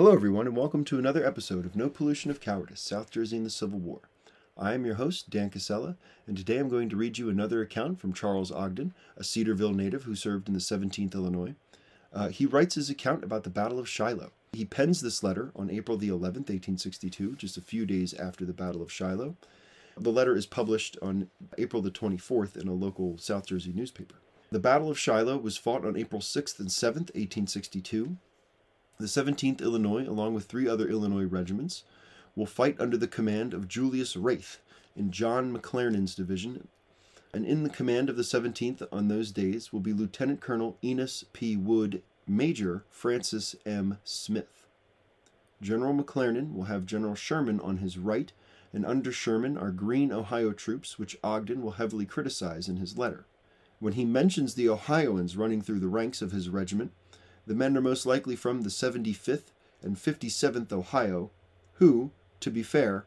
Hello, everyone, and welcome to another episode of No Pollution of Cowardice South Jersey in the Civil War. I am your host, Dan Casella, and today I'm going to read you another account from Charles Ogden, a Cedarville native who served in the 17th Illinois. Uh, he writes his account about the Battle of Shiloh. He pens this letter on April the 11th, 1862, just a few days after the Battle of Shiloh. The letter is published on April the 24th in a local South Jersey newspaper. The Battle of Shiloh was fought on April 6th and 7th, 1862. The 17th Illinois, along with three other Illinois regiments, will fight under the command of Julius Raith in John McClernand's division. And in the command of the 17th on those days will be Lieutenant Colonel Enos P. Wood, Major Francis M. Smith. General McClernand will have General Sherman on his right, and under Sherman are Green Ohio troops, which Ogden will heavily criticize in his letter. When he mentions the Ohioans running through the ranks of his regiment, the men are most likely from the 75th and 57th Ohio, who, to be fair,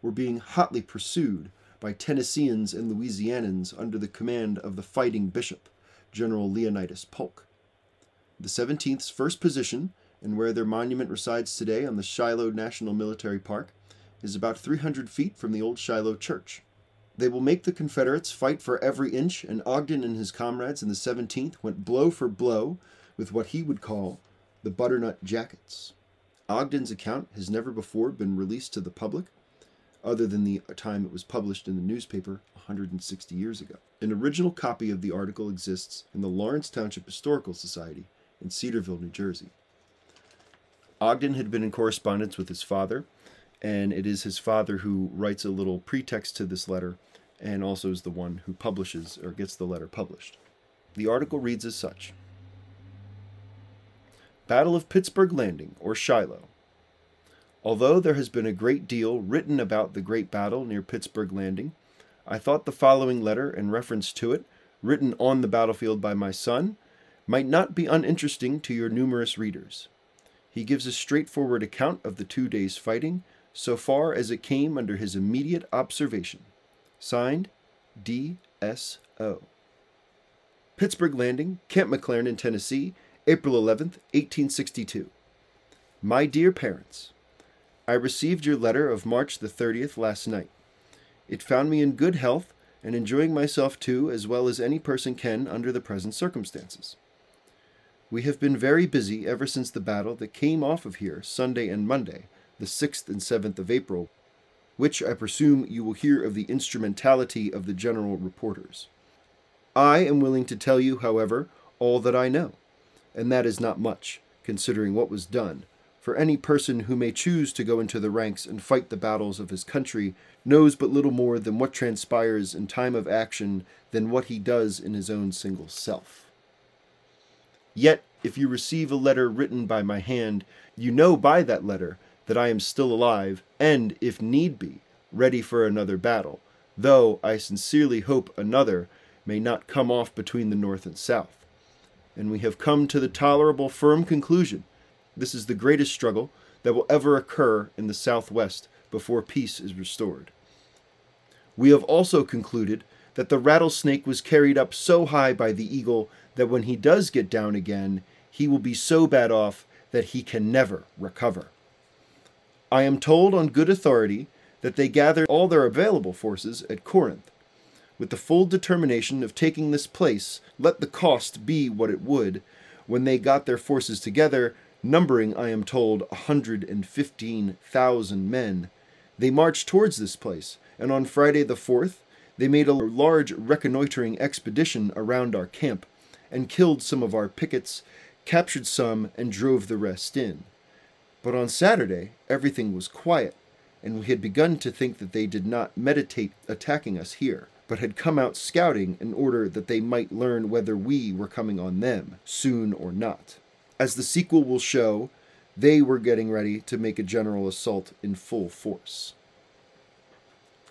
were being hotly pursued by Tennesseans and Louisianans under the command of the fighting bishop, General Leonidas Polk. The 17th's first position, and where their monument resides today on the Shiloh National Military Park, is about 300 feet from the old Shiloh Church. They will make the Confederates fight for every inch, and Ogden and his comrades in the 17th went blow for blow with what he would call the butternut jackets. Ogden's account has never before been released to the public, other than the time it was published in the newspaper 160 years ago. An original copy of the article exists in the Lawrence Township Historical Society in Cedarville, New Jersey. Ogden had been in correspondence with his father, and it is his father who writes a little pretext to this letter and also is the one who publishes or gets the letter published. The article reads as such Battle of Pittsburgh Landing, or Shiloh. Although there has been a great deal written about the great battle near Pittsburgh Landing, I thought the following letter in reference to it, written on the battlefield by my son, might not be uninteresting to your numerous readers. He gives a straightforward account of the two days' fighting, so far as it came under his immediate observation. Signed, D.S.O. Pittsburgh Landing, Camp McClernand, Tennessee, April 11th, 1862. My dear parents, I received your letter of March the 30th last night. It found me in good health and enjoying myself too as well as any person can under the present circumstances. We have been very busy ever since the battle that came off of here Sunday and Monday, the 6th and 7th of April, which I presume you will hear of the instrumentality of the general reporters. I am willing to tell you, however, all that I know, and that is not much, considering what was done, for any person who may choose to go into the ranks and fight the battles of his country knows but little more than what transpires in time of action than what he does in his own single self. Yet, if you receive a letter written by my hand, you know by that letter that I am still alive, and, if need be, ready for another battle, though I sincerely hope another may not come off between the North and South. And we have come to the tolerable firm conclusion this is the greatest struggle that will ever occur in the Southwest before peace is restored. We have also concluded that the rattlesnake was carried up so high by the eagle that when he does get down again, he will be so bad off that he can never recover. I am told on good authority that they gathered all their available forces at Corinth, with the full determination of taking this place, let the cost be what it would. When they got their forces together, numbering, I am told, a hundred and fifteen thousand men, they marched towards this place, and on Friday the fourth, they made a large reconnoitering expedition around our camp, and killed some of our pickets, captured some, and drove the rest in. But on Saturday, everything was quiet, and we had begun to think that they did not meditate attacking us here, but had come out scouting in order that they might learn whether we were coming on them, soon or not. As the sequel will show, they were getting ready to make a general assault in full force.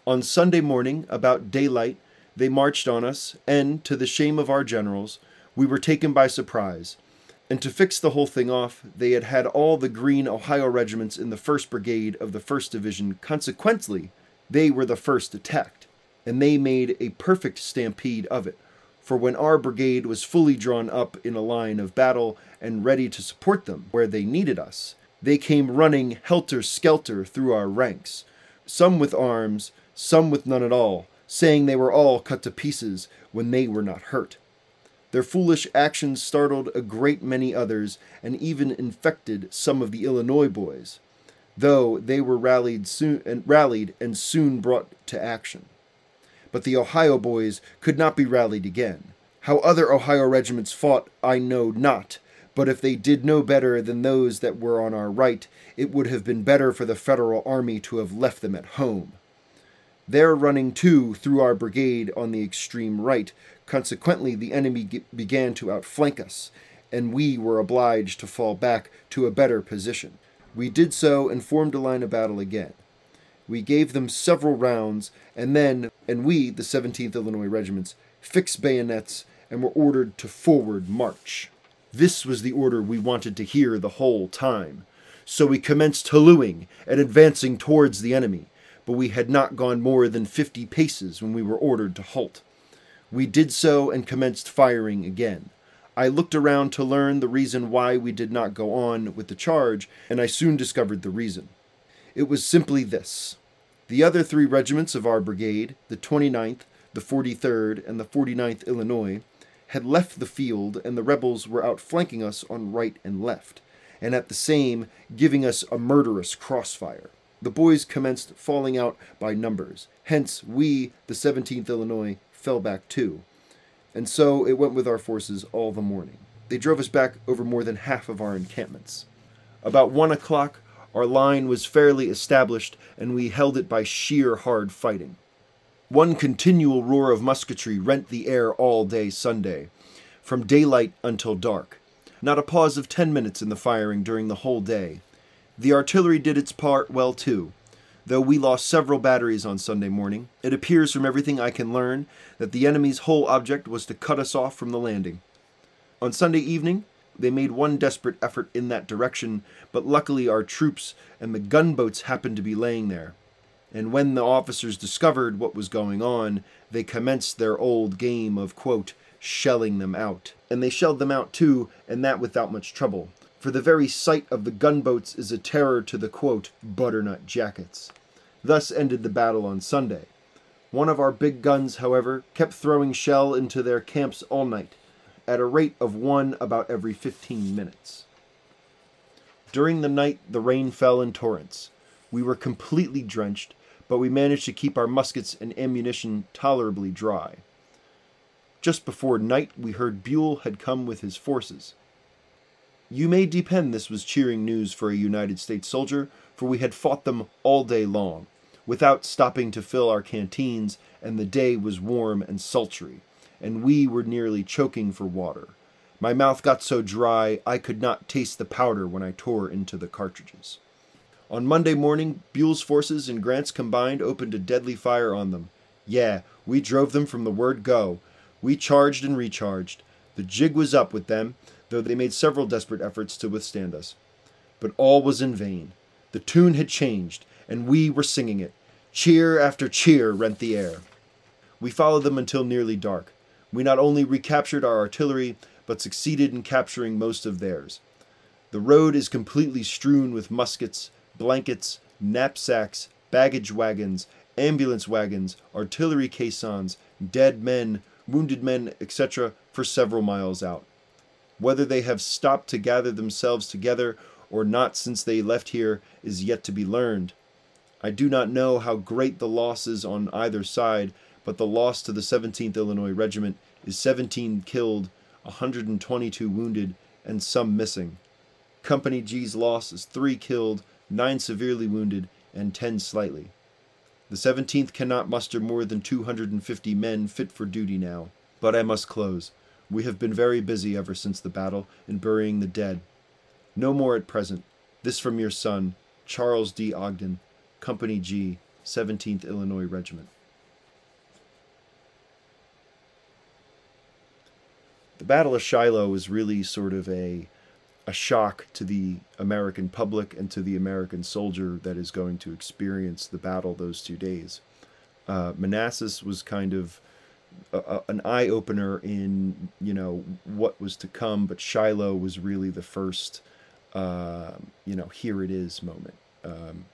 On Sunday morning, about daylight, they marched on us, and, to the shame of our generals, we were taken by surprise and to fix the whole thing off, they had had all the Green Ohio regiments in the 1st Brigade of the 1st Division. Consequently, they were the first attacked, and they made a perfect stampede of it. For when our brigade was fully drawn up in a line of battle and ready to support them where they needed us, They came running helter skelter through our ranks, some with arms, some with none at all, saying they were all cut to pieces when they were not hurt. Their foolish actions startled a great many others and even infected some of the Illinois boys, though they were rallied soon and rallied and soon brought to action. But the Ohio boys could not be rallied again. How other Ohio regiments fought I know not, but if they did no better than those that were on our right, it would have been better for the Federal army to have left them at home. Their running too through our brigade on the extreme right Consequently, the enemy began to outflank us, and we were obliged to fall back to a better position. We did so and formed a line of battle again. We gave them several rounds, and then, and we, the 17th Illinois Regiments, fixed bayonets and were ordered to forward march. This was the order we wanted to hear the whole time. So we commenced hallooing and advancing towards the enemy, but we had not gone more than fifty paces when we were ordered to halt. We did so and commenced firing again. I looked around to learn the reason why we did not go on with the charge, and I soon discovered the reason. It was simply this the other three regiments of our brigade, the 29th, the 43rd, and the 49th Illinois, had left the field, and the rebels were outflanking us on right and left, and at the same giving us a murderous crossfire. The boys commenced falling out by numbers. Hence, we, the 17th Illinois, fell back too. And so it went with our forces all the morning. They drove us back over more than half of our encampments. About one o'clock, our line was fairly established, and we held it by sheer hard fighting. One continual roar of musketry rent the air all day Sunday, from daylight until dark. Not a pause of ten minutes in the firing during the whole day. The artillery did its part well too. Though we lost several batteries on Sunday morning, it appears from everything I can learn that the enemy's whole object was to cut us off from the landing. On Sunday evening, they made one desperate effort in that direction, but luckily our troops and the gunboats happened to be laying there. And when the officers discovered what was going on, they commenced their old game of, quote, shelling them out. And they shelled them out too, and that without much trouble. For the very sight of the gunboats is a terror to the, quote, butternut jackets. Thus ended the battle on Sunday. One of our big guns, however, kept throwing shell into their camps all night, at a rate of one about every 15 minutes. During the night, the rain fell in torrents. We were completely drenched, but we managed to keep our muskets and ammunition tolerably dry. Just before night, we heard Buell had come with his forces. You may depend this was cheering news for a United States soldier, for we had fought them all day long, without stopping to fill our canteens, and the day was warm and sultry, and we were nearly choking for water. My mouth got so dry I could not taste the powder when I tore into the cartridges. On Monday morning, Buell's forces and Grant's combined opened a deadly fire on them. Yeah, we drove them from the word go. We charged and recharged. The jig was up with them, though they made several desperate efforts to withstand us. But all was in vain. The tune had changed, and we were singing it. Cheer after cheer rent the air. We followed them until nearly dark. We not only recaptured our artillery, but succeeded in capturing most of theirs. The road is completely strewn with muskets, blankets, knapsacks, baggage wagons, ambulance wagons, artillery caissons, dead men, wounded men, etc., for several miles out. Whether they have stopped to gather themselves together or not since they left here is yet to be learned. I do not know how great the losses on either side, but the loss to the 17th Illinois Regiment is 17 killed, 122 wounded, and some missing. Company G's loss is 3 killed, 9 severely wounded, and 10 slightly. The 17th cannot muster more than 250 men fit for duty now. But I must close. We have been very busy ever since the battle in burying the dead. No more at present. This from your son, Charles D. Ogden, Company G, 17th Illinois Regiment. The Battle of Shiloh was really sort of a a shock to the American public and to the American soldier that is going to experience the battle those two days. Uh, Manassas was kind of a, an eye opener in you know what was to come, but Shiloh was really the first uh, you know, here it is moment. Um,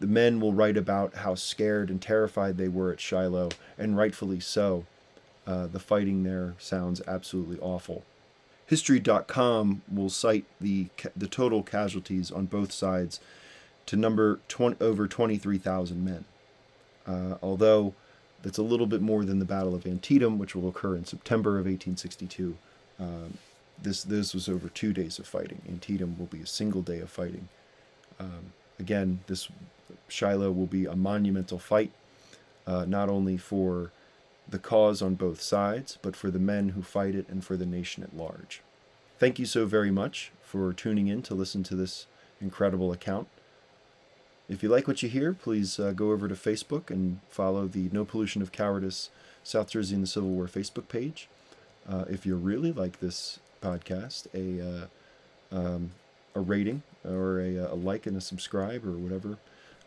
the men will write about how scared and terrified they were at Shiloh, and rightfully so. Uh, the fighting there sounds absolutely awful. History.com will cite the the total casualties on both sides to number 20, over 23,000 men. Uh, although that's a little bit more than the Battle of Antietam, which will occur in September of 1862. Um, this this was over two days of fighting. Antietam will be a single day of fighting. Um, again, this Shiloh will be a monumental fight, uh, not only for the cause on both sides, but for the men who fight it and for the nation at large. Thank you so very much for tuning in to listen to this incredible account. If you like what you hear, please uh, go over to Facebook and follow the No Pollution of Cowardice South Jersey and the Civil War Facebook page. Uh, if you really like this podcast, a uh, um, a rating or a, a, like and a subscribe or whatever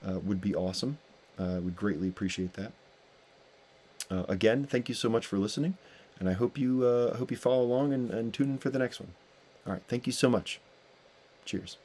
uh, would be awesome. I uh, would greatly appreciate that. Uh, again, thank you so much for listening, and I hope you uh, hope you follow along and, and tune in for the next one. All right, thank you so much. Cheers.